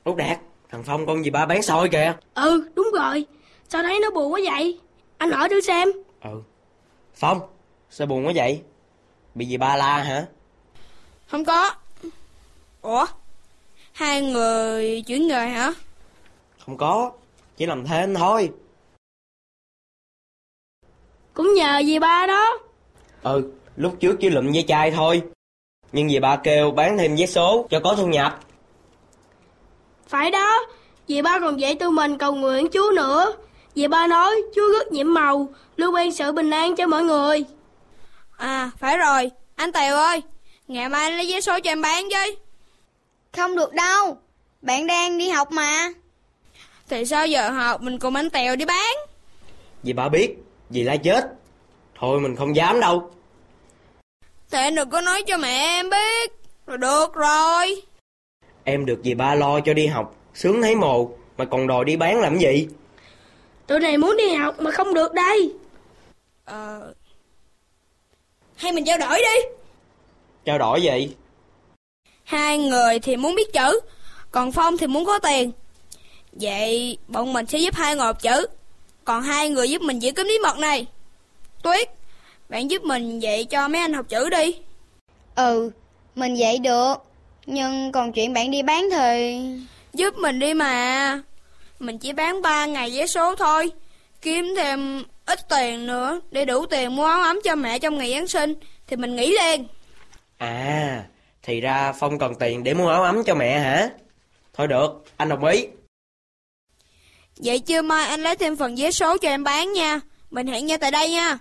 Út Đạt, thằng Phong con gì ba bán xôi kìa. Ừ, đúng rồi. Sao thấy nó buồn quá vậy? Anh hỏi thử xem. Ừ. Phong, sao buồn quá vậy? Bị gì ba la hả? Không có. Ủa? Hai người chuyển nghề hả? Không có, chỉ làm thêm thôi. Cũng nhờ dì ba đó. Ừ, lúc trước chỉ lụm dây chai thôi. Nhưng dì ba kêu bán thêm vé số cho có thu nhập. Phải đó. Dì ba còn dạy tụi mình cầu nguyện Chúa nữa. Dì ba nói Chúa rất nhiệm màu, lưu ban sự bình an cho mọi người. À, phải rồi. Anh Tèo ơi, ngày mai lấy vé số cho em bán với. Không được đâu Bạn đang đi học mà Thì sao giờ học mình cùng anh Tèo đi bán? Dì ba biết, dì la chết. Thôi mình không dám đâu. Thì anh đừng có nói cho mẹ em biết. Rồi được rồi. Em được dì ba lo cho đi học, sướng thấy mồ, mà còn đòi đi bán làm gì? Tụi này muốn đi học mà không được đây. Ờ... Hay mình trao đổi đi. Trao đổi gì? Hai người thì muốn biết chữ, còn Phong thì muốn có tiền. Vậy bọn mình sẽ giúp hai người học chữ, còn hai người giúp mình giữ kín bí mật này. Tuyết, bạn giúp mình dạy cho mấy anh học chữ đi. Ừ Mình vậy được Nhưng còn chuyện bạn đi bán thì Giúp mình đi mà. Mình chỉ bán 3 ngày vé số thôi. Kiếm thêm ít tiền nữa để đủ tiền mua áo ấm cho mẹ trong ngày Giáng sinh thì mình nghỉ liền. À, thì ra Phong cần tiền để mua áo ấm cho mẹ hả? Thôi được, anh đồng ý. Vậy chưa mai anh lấy thêm phần vé số cho em bán nha. Mình hẹn nhau tại đây nha.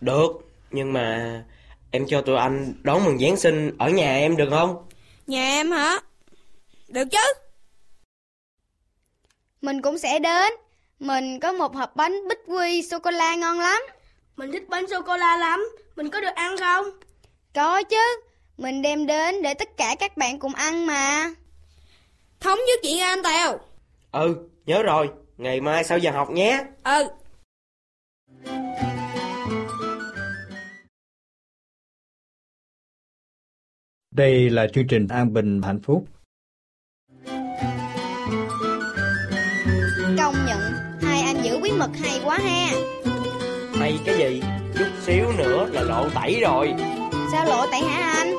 Được, nhưng mà em cho tụi anh đón mừng Giáng sinh ở nhà em được không? Nhà em hả? Được chứ. Mình cũng sẽ đến Mình có một hộp bánh bích quy sô-cô-la ngon lắm Mình thích bánh sô-cô-la lắm. Mình có được ăn không? Có chứ Mình đem đến để tất cả các bạn cùng ăn mà Thống nhất chị anh Tèo. Ừ, Nhớ rồi, ngày mai sau giờ học nhé. Ừ. Đây là chương trình An Bình Hạnh Phúc. Công nhận Hai anh giữ bí mật hay quá ha Hay cái gì? Chút xíu nữa là lộ tẩy rồi. Sao lộ tẩy hả anh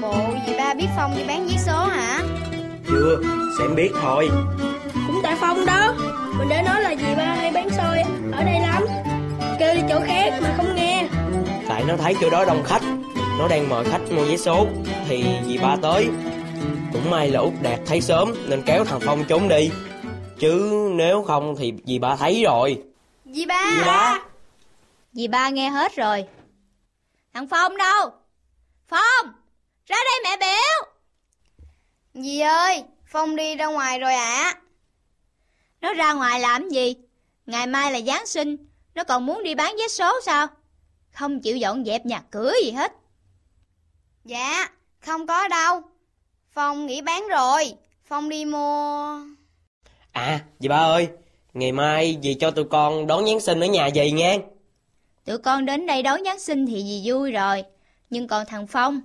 Bộ dì ba biết Phong đi bán vé số hả Chưa, sẽ biết thôi. Cũng tại Phong đó Mình đã nói là dì ba hay bán xôi Ở đây lắm Kêu đi chỗ khác mà không nghe Tại nó thấy chỗ đó đông khách, nó đang mời khách mua vé số, thì dì ba tới. Cũng may là út đạt thấy sớm nên kéo thằng Phong trốn đi. Chứ nếu không thì dì ba thấy rồi. Dì ba Dì ba, Dì ba nghe hết rồi. Thằng Phong đâu? Phong! Ra đây mẹ biểu! Dì ơi Phong đi ra ngoài rồi ạ Nó ra ngoài làm gì? Ngày mai là Giáng sinh, nó còn muốn đi bán vé số sao? Không chịu dọn dẹp nhà cửa gì hết. Dạ Không có đâu Phong nghỉ bán rồi Phong đi mua À, dì ba ơi, ngày mai dì cho tụi con đón Giáng sinh ở nhà dì nghe. Tụi con đến đây đón Giáng sinh thì dì vui rồi. Nhưng còn thằng Phong,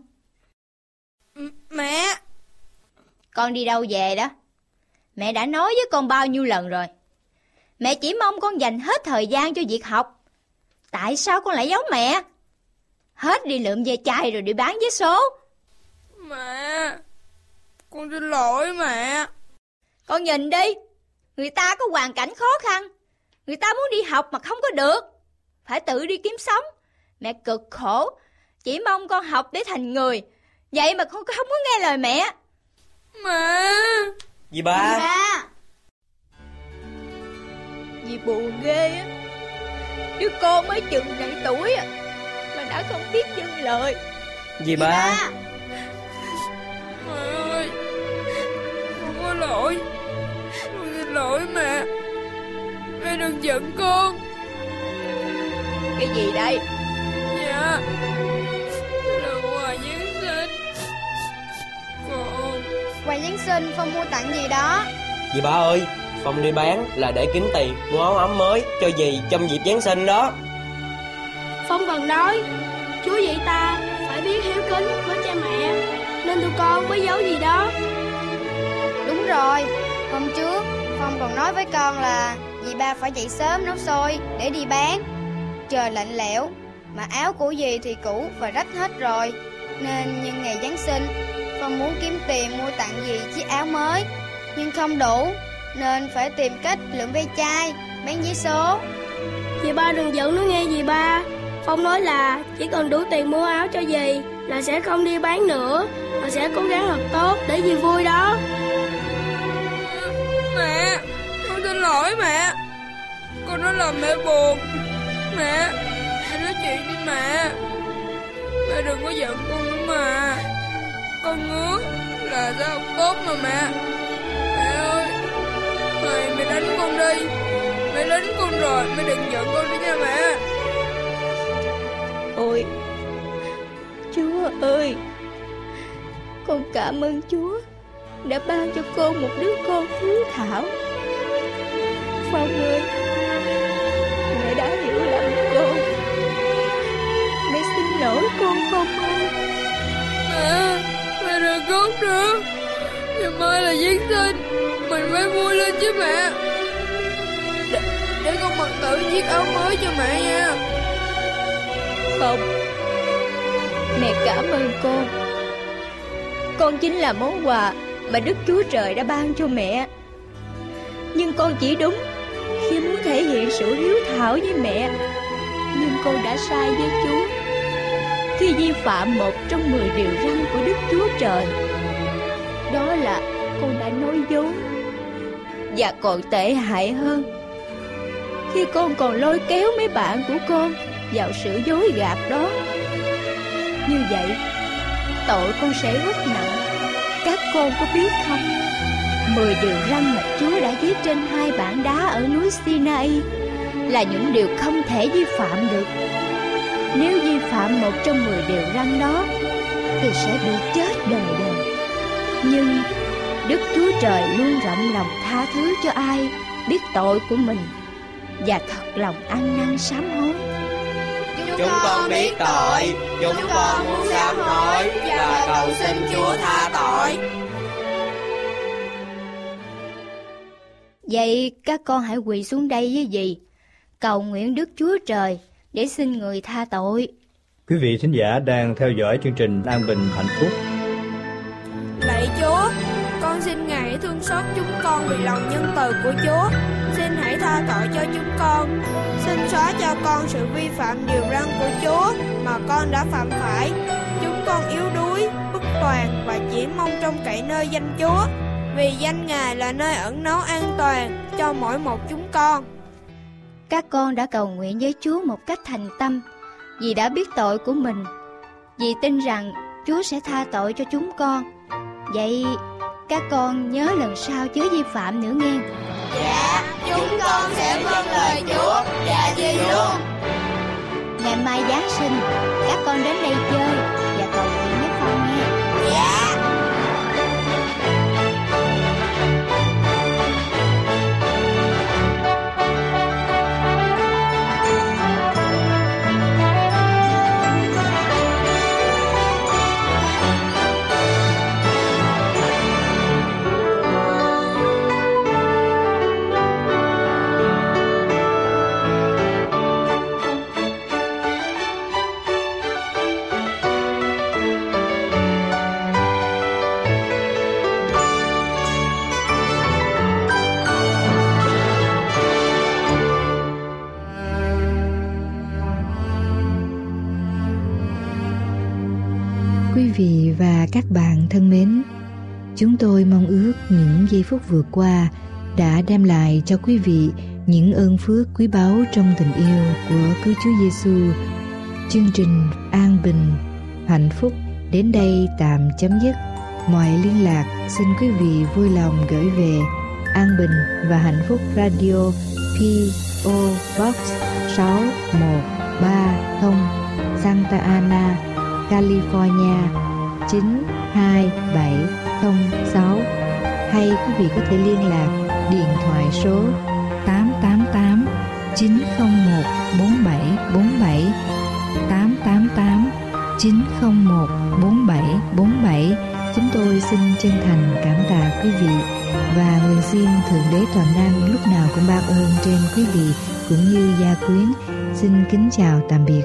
Mẹ con đi đâu về đó? Mẹ đã nói với con bao nhiêu lần rồi. Mẹ chỉ mong con dành hết thời gian cho việc học. Tại sao con lại giấu mẹ? Hết đi lượm về chai rồi đi bán vé số. Mẹ Con xin lỗi mẹ Con nhìn đi, người ta có hoàn cảnh khó khăn. Người ta muốn đi học mà không có được. Phải tự đi kiếm sống. Mẹ cực khổ, chỉ mong con học để thành người. Vậy mà con không có nghe lời mẹ. Mẹ Dì ba, Ba Dì buồn ghê á. Đứa con mới chừng này tuổi á, mà đã không biết dâng lời. dì ba, Mẹ ơi Con có lỗi Con xin lỗi mẹ Mẹ đừng giận con Cái gì đây? Dạ Là Quà Giáng sinh Phong mua tặng gì đó? Dì ba ơi, Phong đi bán là để kiếm tiền mua áo ấm mới cho dì trong dịp Giáng sinh đó. Phong còn nói Chúa dạy ta phải biết hiếu kính với cha mẹ Nên tụi con mới giấu gì đó. Đúng rồi Hôm trước Phong còn nói với con là Dì ba phải dậy sớm nấu xôi Để đi bán. Trời lạnh lẽo Mà áo của dì thì cũ và rách hết rồi Nên nhân ngày Giáng sinh Phong muốn kiếm tiền mua tặng dì chiếc áo mới. Nhưng không đủ Nên phải tìm cách lượm ve chai Bán vé số. Dì ba đừng giận nó nghe dì ba. Phong nói là chỉ cần đủ tiền mua áo cho dì Là sẽ không đi bán nữa Mà sẽ cố gắng thật tốt để dì vui đó. Mẹ Con xin lỗi mẹ. Con nói làm mẹ buồn. Mẹ Mẹ nói chuyện đi mẹ. Mẹ đừng có giận con nữa mà con ngứa. Là do học tốt mà mẹ. Mẹ ơi Mày mày đánh con đi. Mày đánh con rồi mày đừng giận con đi nha mẹ. Ôi, Chúa ơi, con cảm ơn Chúa đã ban cho con một đứa con hiếu thảo. Phong ơi, cướp nữa Ngày mai là Giáng sinh Mình phải vui lên chứ mẹ Để, để con mặc tử chiếc áo mới cho mẹ nha Không mẹ cảm ơn con. Con chính là món quà mà Đức Chúa Trời đã ban cho mẹ. Nhưng con chỉ đúng khi muốn thể hiện sự hiếu thảo với mẹ. Nhưng con đã sai với Chúa khi vi phạm một trong mười điều răn của Đức Chúa Trời. Đó là con đã nói dối. Và còn tệ hại hơn, khi con còn lôi kéo mấy bạn của con vào sự dối gạt đó. Như vậy, tội con sẽ rất nặng. Các con có biết không? Mười điều răn mà Chúa đã viết trên hai bảng đá ở núi Sinai là những điều không thể vi phạm được. Nếu vi phạm một trong mười điều răn đó, thì sẽ bị chết đời đời. Nhưng Đức Chúa Trời luôn rộng lòng tha thứ cho ai biết tội của mình và thật lòng ăn năn sám hối. Chúng con biết tội, chúng con muốn sám hối và cầu xin Chúa tha tội. Vậy các con hãy quỳ xuống đây với dì, cầu nguyện Đức Chúa Trời để xin người tha tội. Quý vị thính giả đang theo dõi chương trình An Bình Hạnh Phúc. Lạy Chúa, con xin Ngài hãy thương xót chúng con vì lòng nhân từ của Chúa. Xin hãy tha tội cho chúng con. Xin xóa cho con sự vi phạm điều răn của Chúa mà con đã phạm phải. Chúng con yếu đuối, bất toàn và chỉ mong trông cậy nơi danh Chúa. Vì danh Ngài là nơi ẩn náu an toàn cho mỗi một chúng con. Các con đã cầu nguyện với Chúa một cách thành tâm vì đã biết tội của mình. Vì tin rằng Chúa sẽ tha tội cho chúng con. Vậy các con nhớ lần sau chớ vi phạm nữa nghe. Dạ, chúng con sẽ vâng lời Chúa. Dạ dì luôn. Ngày mai Giáng sinh, các con đến đây chơi và cầu nguyện với con nghe. Dạ. Chúng tôi mong ước những giây phút vừa qua đã đem lại cho quý vị những ơn phước quý báu trong tình yêu của cứu Chúa Giêsu. Chương trình An Bình, Hạnh Phúc đến đây tạm chấm dứt. Mọi liên lạc xin quý vị vui lòng gửi về An Bình và Hạnh Phúc Radio P.O. Box 6130 Santa Ana, California 92706 hay quý vị có thể liên lạc điện thoại số 888 901 4747 888 901 4747 Chúng tôi xin chân thành cảm tạ quý vị và nguyện xin Thượng Đế Toàn Năng lúc nào cũng ban ơn trên quý vị cũng như gia quyến. Xin kính chào tạm biệt.